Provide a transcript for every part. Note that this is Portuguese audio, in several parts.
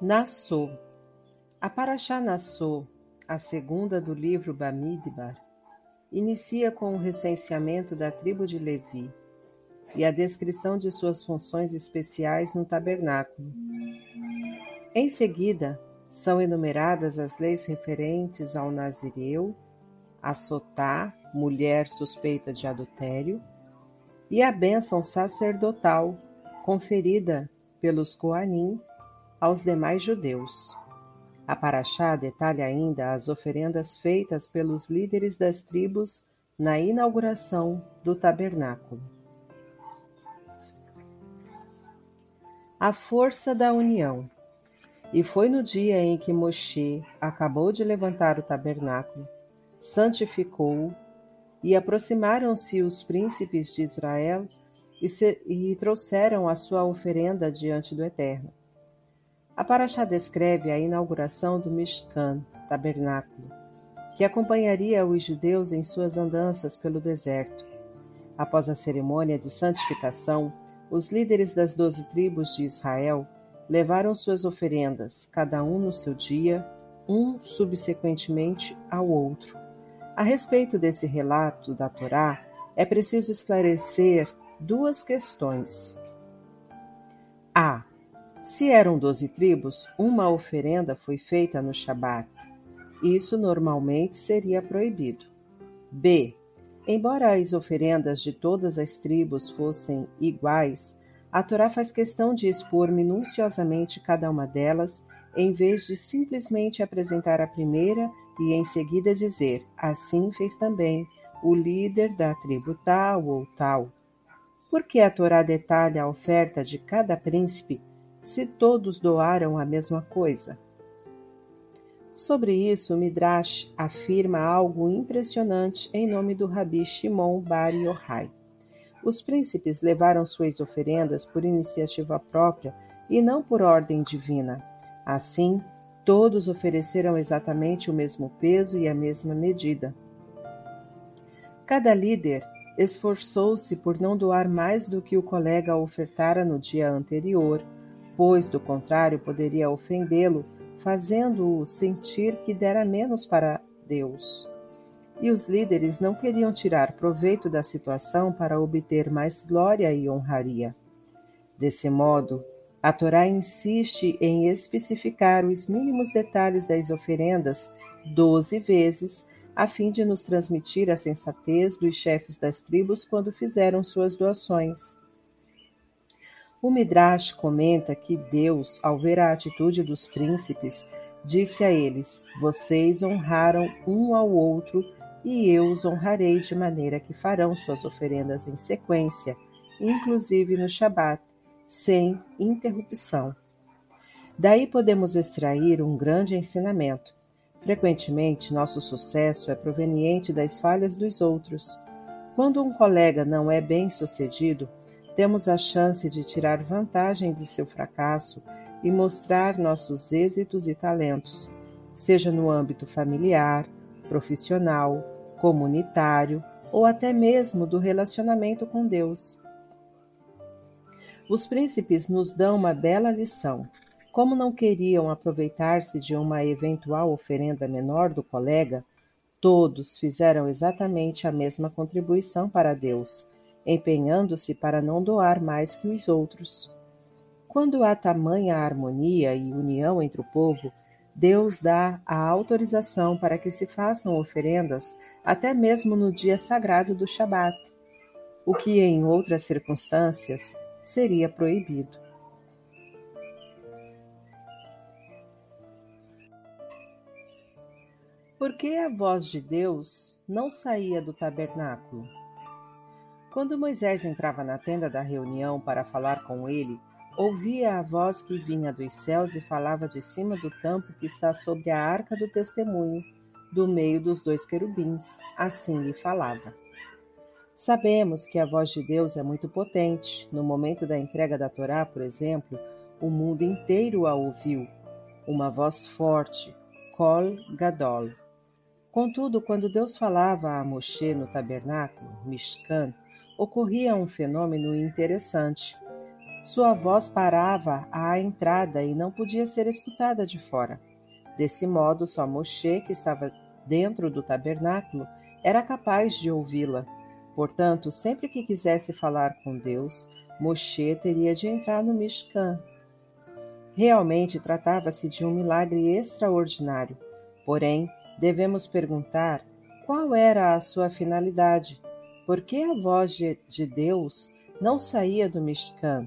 Nassô A Paraxá Nassô, a segunda do livro Bamidbar, inicia com o recenseamento da tribo de Levi e a descrição de suas funções especiais no tabernáculo. Em seguida, são enumeradas as leis referentes ao Nazireu, a Sotá, mulher suspeita de adultério, e a bênção sacerdotal conferida pelos Coanim aos demais judeus. A Paraxá detalha ainda as oferendas feitas pelos líderes das tribos na inauguração do tabernáculo. A força da união. E foi no dia em que Moshe acabou de levantar o tabernáculo, santificou-o, e aproximaram-se os príncipes de Israel e, se, e trouxeram a sua oferenda diante do Eterno. A Paraxá descreve a inauguração do Mishkan, tabernáculo, que acompanharia os judeus em suas andanças pelo deserto. Após a cerimônia de santificação, os líderes das doze tribos de Israel levaram suas oferendas, cada um no seu dia, um subsequentemente ao outro. A respeito desse relato da Torá, é preciso esclarecer duas questões. Se eram doze tribos, uma oferenda foi feita no Shabat. Isso normalmente seria proibido. B. Embora as oferendas de todas as tribos fossem iguais, a Torá faz questão de expor minuciosamente cada uma delas, em vez de simplesmente apresentar a primeira e em seguida dizer: Assim fez também o líder da tribo tal ou tal. Por que a Torá detalha a oferta de cada príncipe se todos doaram a mesma coisa? Sobre isso, Midrash afirma algo impressionante em nome do Rabi Shimon Bar Yochai. Os príncipes levaram suas oferendas por iniciativa própria e não por ordem divina. Assim, todos ofereceram exatamente o mesmo peso e a mesma medida. Cada líder esforçou-se por não doar mais do que o colega ofertara no dia anterior, pois, do contrário, poderia ofendê-lo, fazendo-o sentir que dera menos para Deus e os líderes não queriam tirar proveito da situação para obter mais glória e honraria. Desse modo, a Torá insiste em especificar os mínimos detalhes das oferendas doze vezes, a fim de nos transmitir a sensatez dos chefes das tribos quando fizeram suas doações. O Midrash comenta que Deus, ao ver a atitude dos príncipes, disse a eles: Vocês honraram um ao outro e eu os honrarei de maneira que farão suas oferendas em sequência, inclusive no Shabat, sem interrupção. Daí podemos extrair um grande ensinamento. Frequentemente, nosso sucesso é proveniente das falhas dos outros. Quando um colega não é bem sucedido, temos a chance de tirar vantagem de seu fracasso e mostrar nossos êxitos e talentos, seja no âmbito familiar, profissional, comunitário ou até mesmo do relacionamento com Deus. Os príncipes nos dão uma bela lição. Como não queriam aproveitar-se de uma eventual oferenda menor do colega, todos fizeram exatamente a mesma contribuição para Deus, empenhando-se para não doar mais que os outros. Quando há tamanha harmonia e união entre o povo, Deus dá a autorização para que se façam oferendas até mesmo no dia sagrado do Shabat, o que em outras circunstâncias seria proibido. Por que a voz de Deus não saía do tabernáculo? Quando Moisés entrava na tenda da reunião para falar com ele, Ouvia a voz que vinha dos céus e falava de cima do tampo que está sobre a arca do testemunho, do meio dos dois querubins. Assim lhe falava. Sabemos que a voz de Deus é muito potente. No momento da entrega da Torá, por exemplo, o mundo inteiro a ouviu. Uma voz forte, Kol Gadol. Contudo, quando Deus falava a Moshe no tabernáculo, Mishkan, ocorria um fenômeno interessante. Sua voz parava à entrada e não podia ser escutada de fora. Desse modo, só Moshe, que estava dentro do tabernáculo, era capaz de ouvi-la. Portanto, sempre que quisesse falar com Deus, Moshe teria de entrar no Mishkan. Realmente tratava-se de um milagre extraordinário. Porém, devemos perguntar qual era a sua finalidade. Por que a voz de Deus não saía do Mishkan?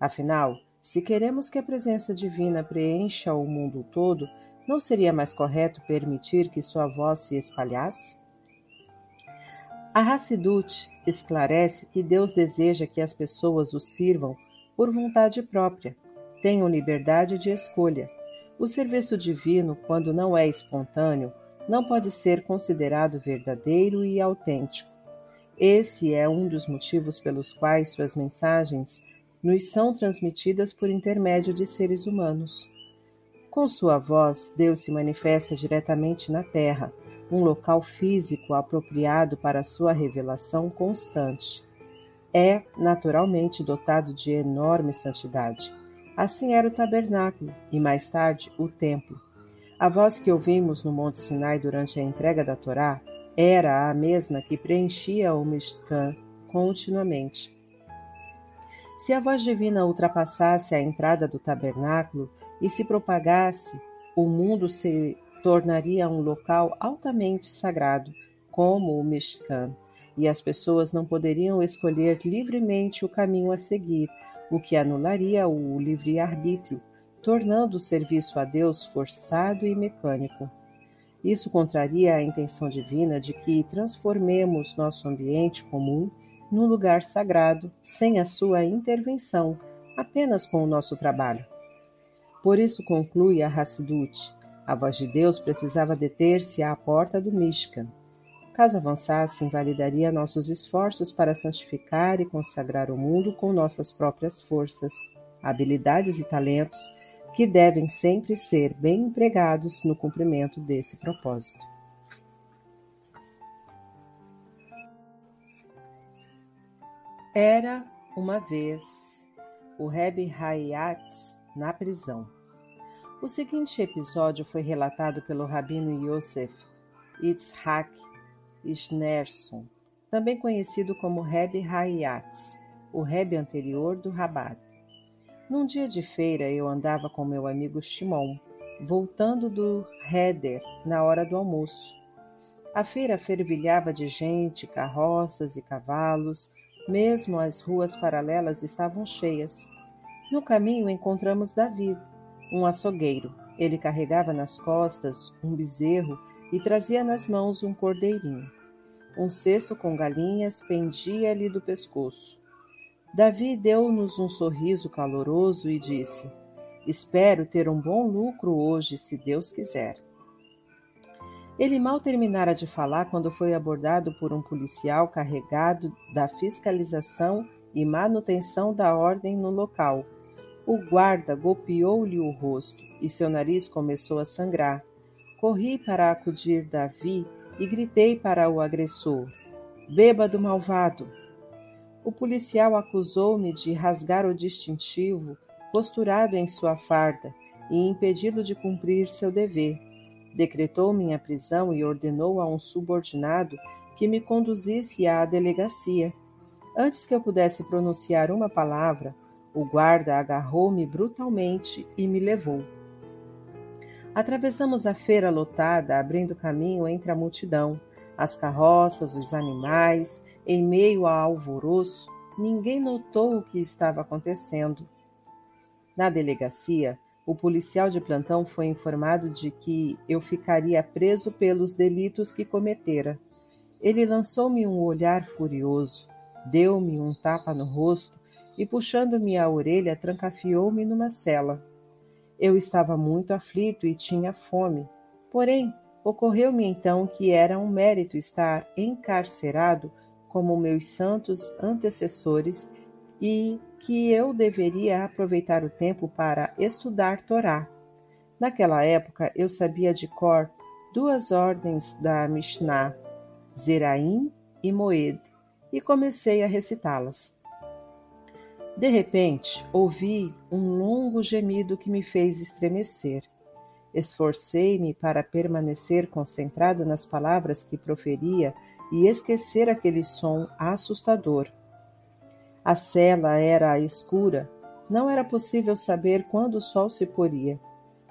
Afinal, se queremos que a presença divina preencha o mundo todo, não seria mais correto permitir que sua voz se espalhasse? A Hassidut esclarece que Deus deseja que as pessoas o sirvam por vontade própria, tenham liberdade de escolha. O serviço divino, quando não é espontâneo, não pode ser considerado verdadeiro e autêntico. Esse é um dos motivos pelos quais suas mensagens nos são transmitidas por intermédio de seres humanos. Com sua voz, Deus se manifesta diretamente na Terra um local físico apropriado para sua revelação constante. É, naturalmente, dotado de enorme santidade. Assim era o tabernáculo e, mais tarde, o templo. A voz que ouvimos no Monte Sinai durante a entrega da Torá era a mesma que preenchia o Mishkan continuamente. Se a voz divina ultrapassasse a entrada do tabernáculo e se propagasse, o mundo se tornaria um local altamente sagrado, como o Mishkan, e as pessoas não poderiam escolher livremente o caminho a seguir, o que anularia o livre-arbítrio, tornando o serviço a Deus forçado e mecânico. Isso contraria a intenção divina de que transformemos nosso ambiente comum num lugar sagrado, sem a sua intervenção, apenas com o nosso trabalho. Por isso conclui a Hassidut, a voz de Deus precisava deter-se à porta do Mishkan. Caso avançasse, invalidaria nossos esforços para santificar e consagrar o mundo com nossas próprias forças, habilidades e talentos que devem sempre ser bem empregados no cumprimento desse propósito. Era uma vez o Rebbe Hayatz na prisão. O seguinte episódio foi relatado pelo rabino Yosef Yitzhak Schneerson, também conhecido como Rebbe Hayatz, o Rebbe anterior do Rabat. Num dia de feira, eu andava com meu amigo Shimon, voltando do Heder na hora do almoço. A feira fervilhava de gente, carroças e cavalos, mesmo as ruas paralelas estavam cheias. No caminho encontramos Davi, um açougueiro. Ele carregava nas costas um bezerro e trazia nas mãos um cordeirinho. Um cesto com galinhas pendia-lhe do pescoço. Davi deu-nos um sorriso caloroso e disse: Espero ter um bom lucro hoje, se Deus quiser. Ele mal terminara de falar quando foi abordado por um policial carregado da fiscalização e manutenção da ordem no local o guarda golpeou-lhe o rosto e seu nariz começou a sangrar. Corri para acudir Davi e gritei para o agressor: Bêbado malvado! O policial acusou-me de rasgar o distintivo costurado em sua farda e impedi-lo de cumprir seu dever. Decretou minha prisão e ordenou a um subordinado que me conduzisse à delegacia. Antes que eu pudesse pronunciar uma palavra, o guarda agarrou-me brutalmente e me levou. Atravessamos a feira lotada, abrindo caminho entre a multidão, as carroças, os animais, em meio ao alvoroço, ninguém notou o que estava acontecendo. Na delegacia, o policial de plantão foi informado de que eu ficaria preso pelos delitos que cometera. Ele lançou-me um olhar furioso, deu-me um tapa no rosto e, puxando-me a orelha, trancafiou-me numa cela. Eu estava muito aflito e tinha fome. Porém, ocorreu-me então que era um mérito estar encarcerado como meus santos antecessores e que eu deveria aproveitar o tempo para estudar Torá. Naquela época eu sabia de cor duas ordens da Mishnah, Zeraim e Moed, e comecei a recitá-las. De repente, ouvi um longo gemido que me fez estremecer. Esforcei-me para permanecer concentrado nas palavras que proferia e esquecer aquele som assustador. A cela era escura, não era possível saber quando o sol se poria.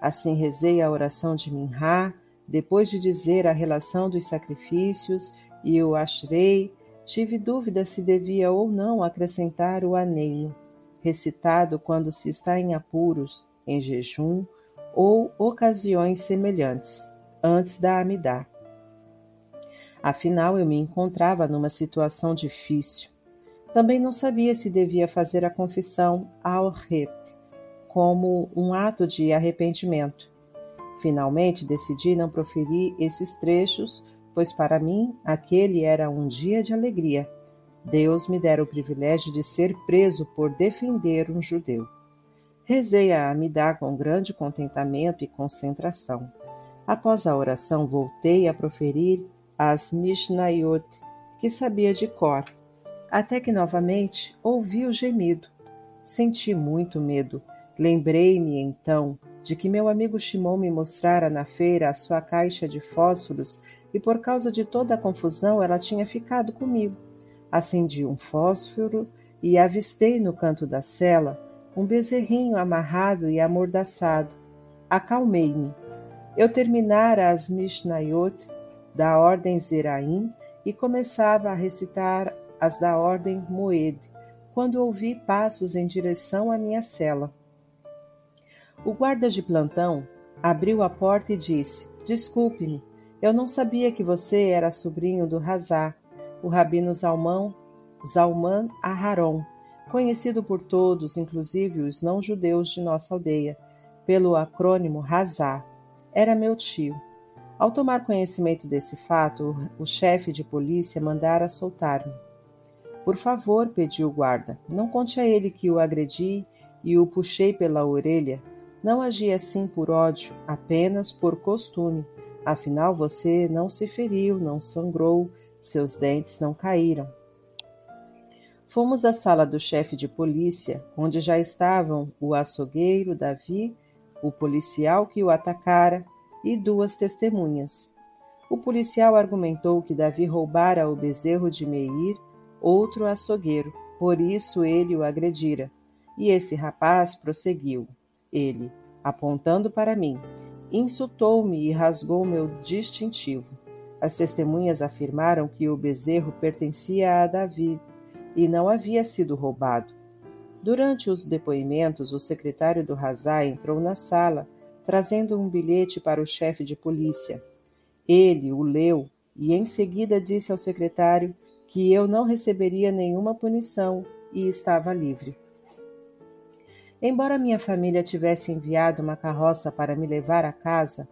Assim rezei a oração de Minha, depois de dizer a relação dos sacrifícios e o Ashrei, tive dúvida se devia ou não acrescentar o aneio, recitado quando se está em apuros, em jejum ou ocasiões semelhantes, antes da Amidá. Afinal, eu me encontrava numa situação difícil. Também não sabia se devia fazer a confissão ao ret, como um ato de arrependimento. Finalmente decidi não proferir esses trechos pois para mim aquele era um dia de alegria. Deus me dera o privilégio de ser preso por defender um judeu. Rezei a Amidá com grande contentamento e concentração. Após a oração, voltei a proferir as Mishnayot, que sabia de cor, até que novamente ouvi o gemido. Senti muito medo. Lembrei-me então de que meu amigo Shimon me mostrara na feira a sua caixa de fósforos e por causa de toda a confusão ela tinha ficado comigo. Acendi um fósforo e avistei no canto da cela um bezerrinho amarrado e amordaçado. Acalmei-me. Eu terminara as Mishnayot da ordem Zeraim e começava a recitar as da ordem Moed, quando ouvi passos em direção à minha cela. O guarda de plantão abriu a porta e disse: Desculpe-me, eu não sabia que você era sobrinho do Hazar, o rabino Zalman, Zalman Aharon, conhecido por todos, inclusive os não-judeus de nossa aldeia, pelo acrônimo Hazar. Era meu tio. Ao tomar conhecimento desse fato, o chefe de polícia mandara soltar-me. Por favor, pediu o guarda, não conte a ele que o agredi e o puxei pela orelha. Não agi assim por ódio, apenas por costume. Afinal, você não se feriu, não sangrou, seus dentes não caíram. Fomos à sala do chefe de polícia, onde já estavam o açougueiro Davi, o policial que o atacara e duas testemunhas. O policial argumentou que Davi roubara o bezerro de Meir, outro açougueiro, por isso ele o agredira. E esse rapaz prosseguiu, ele, apontando para mim: Insultou-me e rasgou meu distintivo. As testemunhas afirmaram que o bezerro pertencia a Davi e não havia sido roubado. Durante os depoimentos, o secretário do Hazai entrou na sala, trazendo um bilhete para o chefe de polícia. Ele o leu e em seguida disse ao secretário que eu não receberia nenhuma punição e estava livre. Embora minha família tivesse enviado uma carroça para me levar a casa,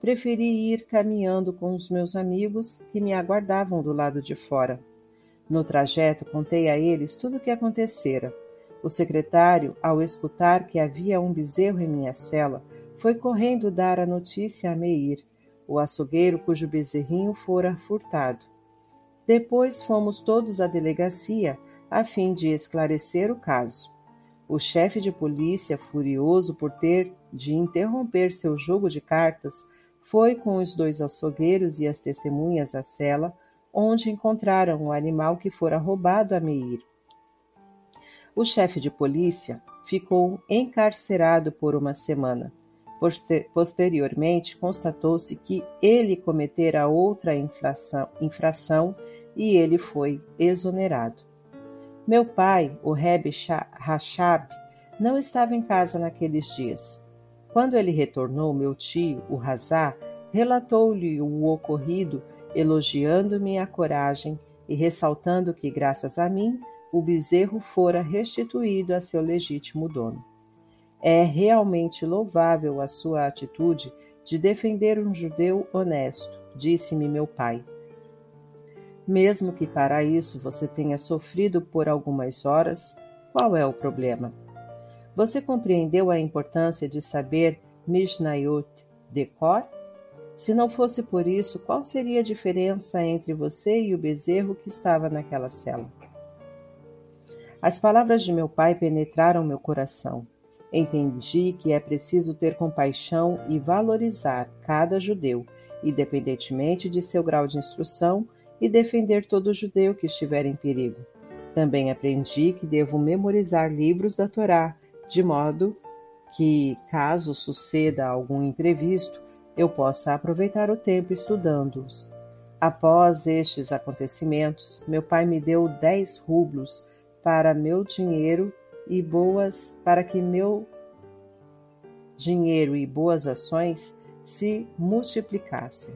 preferi ir caminhando com os meus amigos que me aguardavam do lado de fora. No trajeto, contei a eles tudo o que acontecera. O secretário, ao escutar que havia um bezerro em minha cela, foi correndo dar a notícia a Meir, o açougueiro cujo bezerrinho fora furtado. Depois fomos todos à delegacia a fim de esclarecer o caso. O chefe de polícia, furioso por ter de interromper seu jogo de cartas, foi com os dois açougueiros e as testemunhas à cela, onde encontraram o animal que fora roubado a Meir. O chefe de polícia ficou encarcerado por uma semana. Posteriormente, constatou-se que ele cometera outra infração, infração e ele foi exonerado. Meu pai, o Reb Rachab, não estava em casa naqueles dias. Quando ele retornou, meu tio, o Hazá, relatou-lhe o ocorrido, elogiando-me a coragem e ressaltando que, graças a mim, o bezerro fora restituído a seu legítimo dono. É realmente louvável a sua atitude de defender um judeu honesto, disse-me meu pai mesmo que para isso você tenha sofrido por algumas horas, qual é o problema? Você compreendeu a importância de saber Mishnayot de cor? Se não fosse por isso, qual seria a diferença entre você e o bezerro que estava naquela cela? As palavras de meu pai penetraram meu coração. Entendi que é preciso ter compaixão e valorizar cada judeu, independentemente de seu grau de instrução, e defender todo judeu que estiver em perigo. Também aprendi que devo memorizar livros da Torá, de modo que, caso suceda algum imprevisto, eu possa aproveitar o tempo estudando-os. Após estes acontecimentos, meu pai me deu dez rublos para meu dinheiro e boas para que meu dinheiro e boas ações se multiplicassem.